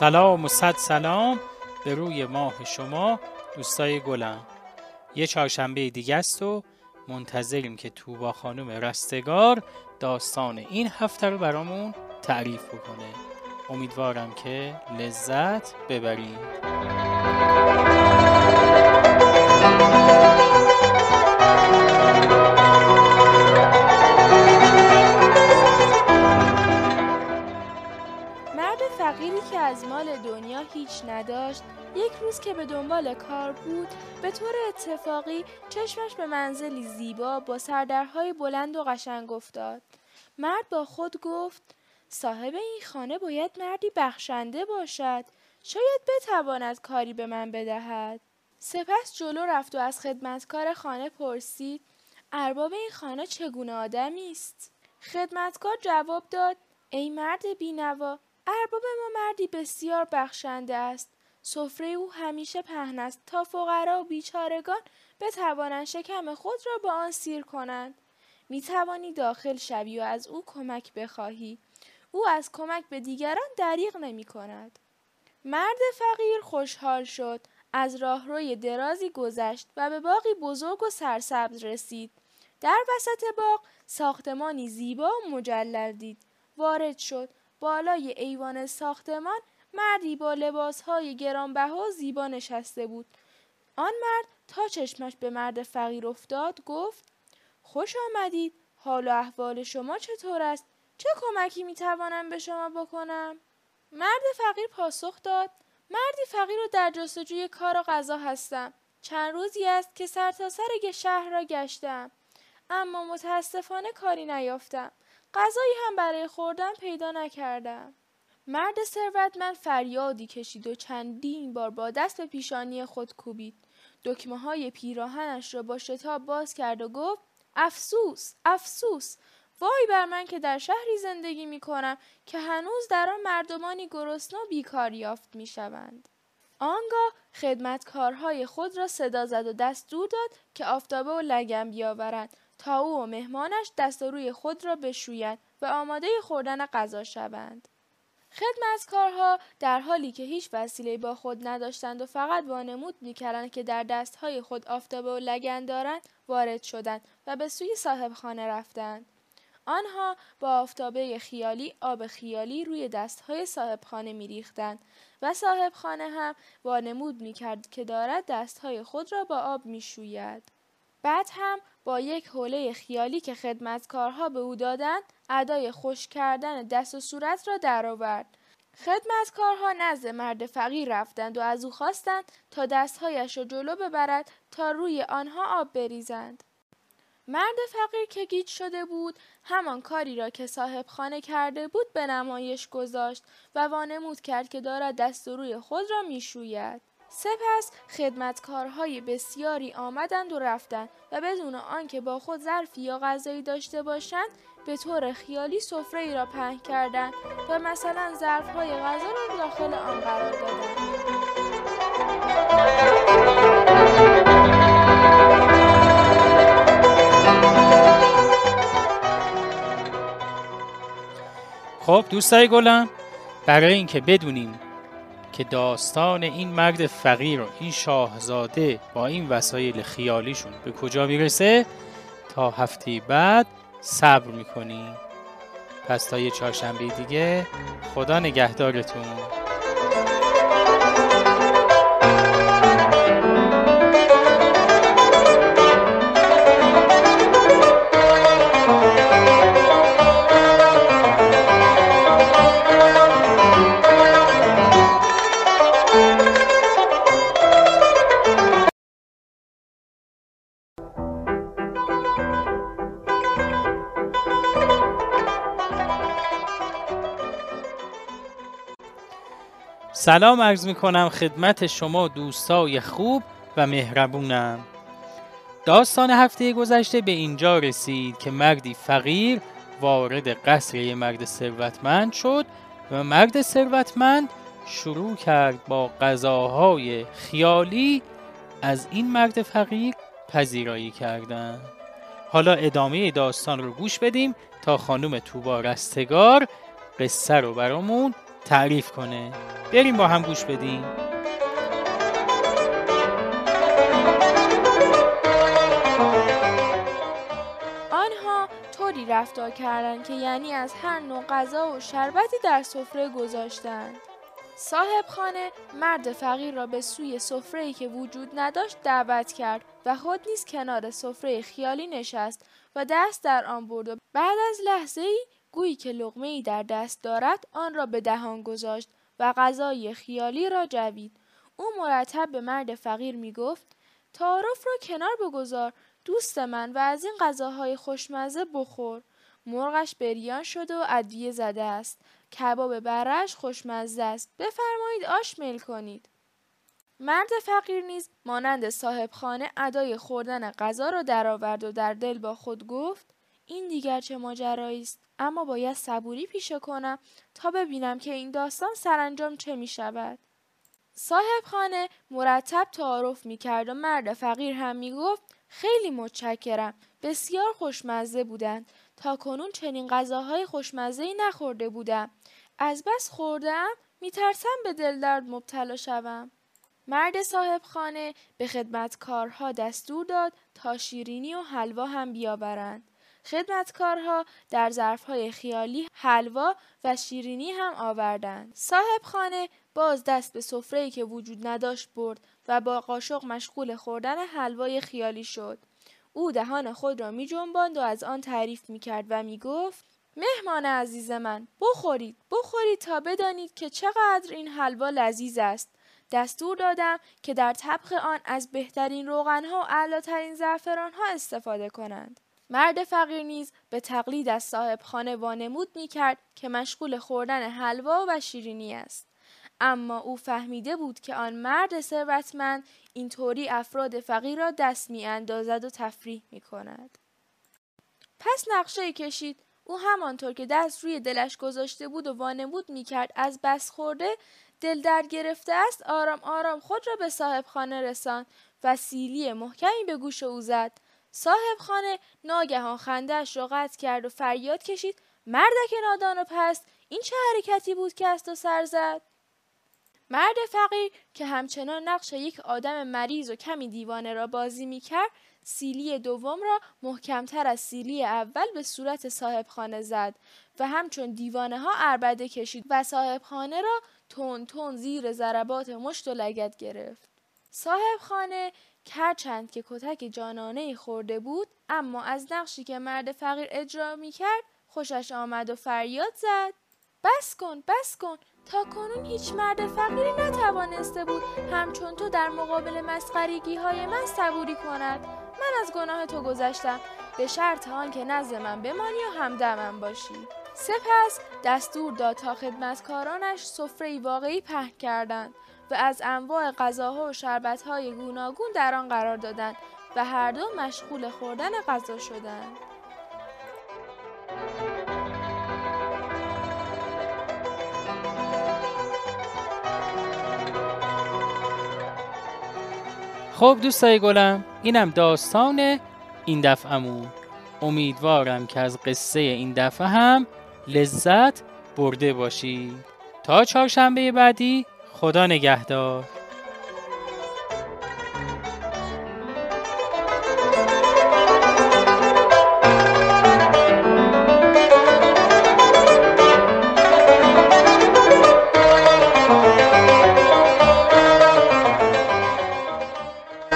سلام و صد سلام به روی ماه شما دوستای گلم. یه چهارشنبه دیگه است و منتظریم که توبا خانم رستگار داستان این هفته رو برامون تعریف بکنه. امیدوارم که لذت ببریم نداشت یک روز که به دنبال کار بود به طور اتفاقی چشمش به منزلی زیبا با سردرهای بلند و قشنگ افتاد. مرد با خود گفت صاحب این خانه باید مردی بخشنده باشد. شاید بتواند کاری به من بدهد. سپس جلو رفت و از خدمتکار خانه پرسید ارباب این خانه چگونه آدمی است؟ خدمتکار جواب داد ای مرد بینوا ارباب ما مردی بسیار بخشنده است. سفره او همیشه پهن است تا فقرا و بیچارگان بتوانند شکم خود را با آن سیر کنند. می توانی داخل شوی و از او کمک بخواهی. او از کمک به دیگران دریغ نمی کند مرد فقیر خوشحال شد. از راهروی درازی گذشت و به باقی بزرگ و سرسبز رسید. در وسط باغ ساختمانی زیبا و مجلل دید. وارد شد. بالای ایوان ساختمان مردی با لباسهای گرانبها زیبا نشسته بود. آن مرد تا چشمش به مرد فقیر افتاد گفت خوش آمدید. حال و احوال شما چطور است؟ چه کمکی می توانم به شما بکنم؟ مرد فقیر پاسخ داد مردی فقیر و در جستجوی کار و غذا هستم. چند روزی است که سرتاسر سر شهر را گشتم. اما متاسفانه کاری نیافتم. غذایی هم برای خوردن پیدا نکردم. مرد ثروتمند فریادی کشید و چندین بار با دست به پیشانی خود کوبید دکمه های پیراهنش را با شتاب باز کرد و گفت افسوس افسوس وای بر من که در شهری زندگی می کنم که هنوز در آن مردمانی گرسنه و بیکار یافت می شوند. آنگاه خدمتکارهای خود را صدا زد و دستور داد که آفتابه و لگم بیاورند تا او و مهمانش دست روی خود را بشویند و آماده خوردن غذا شوند. خدمتکارها در حالی که هیچ وسیله با خود نداشتند و فقط وانمود می‌کردند که در دستهای خود آفتابه و لگن دارند وارد شدند و به سوی صاحب خانه رفتند. آنها با آفتابه خیالی آب خیالی روی دستهای صاحب خانه می ریختند و صاحب خانه هم وانمود می کرد که دارد دستهای خود را با آب می شوید. بعد هم با یک حوله خیالی که خدمتکارها به او دادند ادای خوش کردن دست و صورت را درآورد. خدمتکارها نزد مرد فقیر رفتند و از او خواستند تا دستهایش را جلو ببرد تا روی آنها آب بریزند. مرد فقیر که گیج شده بود همان کاری را که صاحب خانه کرده بود به نمایش گذاشت و وانمود کرد که دارد دست و روی خود را می‌شوید. سپس خدمتکارهای بسیاری آمدند و رفتند و بدون آنکه با خود ظرفی یا غذایی داشته باشند به طور خیالی سفره را پهن کردند و مثلا ظرفهای غذا را داخل آن قرار دادند. خب دوستای گلم برای اینکه بدونیم که داستان این مرد فقیر و این شاهزاده با این وسایل خیالیشون به کجا می‌رسه؟ تا هفته بعد صبر می‌کنیم پس تا یه چهارشنبه دیگه خدا نگهدارتون. سلام عرض می کنم خدمت شما دوستای خوب و مهربونم. داستان هفته گذشته به اینجا رسید که مردی فقیر وارد قصر یه مرد ثروتمند شد و مرد ثروتمند شروع کرد با غذاهای خیالی از این مرد فقیر پذیرایی کردن. حالا ادامه داستان رو گوش بدیم تا خانم توبا رستگار قصه رو برامون تعریف کنه. بریم با هم گوش بدیم. آنها طوری رفتار کردند که یعنی از هر نوع غذا و شربتی در سفره گذاشتند. صاحب خانه مرد فقیر را به سوی سفره‌ای که وجود نداشت دعوت کرد و خود نیز کنار سفره خیالی نشست و دست در آن برد و بعد از لحظه ای گویی که لغمه ای در دست دارد آن را به دهان گذاشت و غذای خیالی را جوید. او مرتب به مرد فقیر می گفت تعارف را کنار بگذار دوست من و از این غذاهای خوشمزه بخور. مرغش بریان شده و ادویه زده است. کباب برش خوشمزه است. بفرمایید آش میل کنید. مرد فقیر نیز مانند صاحب خانه ادای خوردن غذا را درآورد و در دل با خود گفت این دیگر چه ماجرایی است؟ اما باید صبوری پیشه کنم تا ببینم که این داستان سرانجام چه می شود. صاحب خانه مرتب تعارف می کرد و مرد فقیر هم می گفت خیلی متشکرم بسیار خوشمزه بودند. تا کنون چنین غذاهای خوشمزه ای نخورده بودم. از بس خوردم میترسم به دل درد مبتلا شوم. مرد صاحب خانه به خدمتکارها دستور داد تا شیرینی و حلوا هم بیاورند. خدمتکارها در ظرفهای خیالی حلوا و شیرینی هم آوردند. صاحب خانه باز دست به سفره‌ای که وجود نداشت برد و با قاشق مشغول خوردن حلوای خیالی شد. او دهان خود را می جنباند و از آن تعریف می کرد و می گفت مهمان عزیز من بخورید بخورید تا بدانید که چقدر این حلوا لذیذ است. دستور دادم که در طبخ آن از بهترین روغنها و اعلاترین زعفرانها استفاده کنند. مرد فقیر نیز به تقلید از صاحب خانه وانمود می کرد که مشغول خوردن حلوا و شیرینی است. اما او فهمیده بود که آن مرد ثروتمند اینطوری افراد فقیر را دست می اندازد و تفریح می کند. پس نقشه کشید او همانطور که دست روی دلش گذاشته بود و وانمود می کرد از بس خورده دل در گرفته است آرام آرام خود را به صاحب خانه رساند و سیلی محکمی به گوش او زد صاحب خانه ناگهان خندهش را قطع کرد و فریاد کشید مردک نادان و پست این چه حرکتی بود که از تو سر زد مرد فقیر که همچنان نقش یک آدم مریض و کمی دیوانه را بازی می کرد سیلی دوم را محکمتر از سیلی اول به صورت صاحب خانه زد و همچون دیوانه ها عربده کشید و صاحب خانه را تون تون زیر ضربات مشت و لگت گرفت. صاحب خانه هرچند که کتک جانانه خورده بود اما از نقشی که مرد فقیر اجرا می کرد خوشش آمد و فریاد زد. بس کن بس کن تا کنون هیچ مرد فقیری نتوانسته بود همچون تو در مقابل مسخریگی های من صبوری کند. من از گناه تو گذشتم. به شرط آن که نزد من بمانی و همدمم باشی. سپس دستور داد تا خدمتکارانش سفره واقعی پهن کردند. و از انواع غذاها و شربتهای گوناگون در آن قرار دادند و هر دو مشغول خوردن غذا شدند. خب دوستای گلم اینم داستان این دفعهمون امیدوارم که از قصه این دفعه هم لذت برده باشید تا چهارشنبه بعدی خدا نگهدار.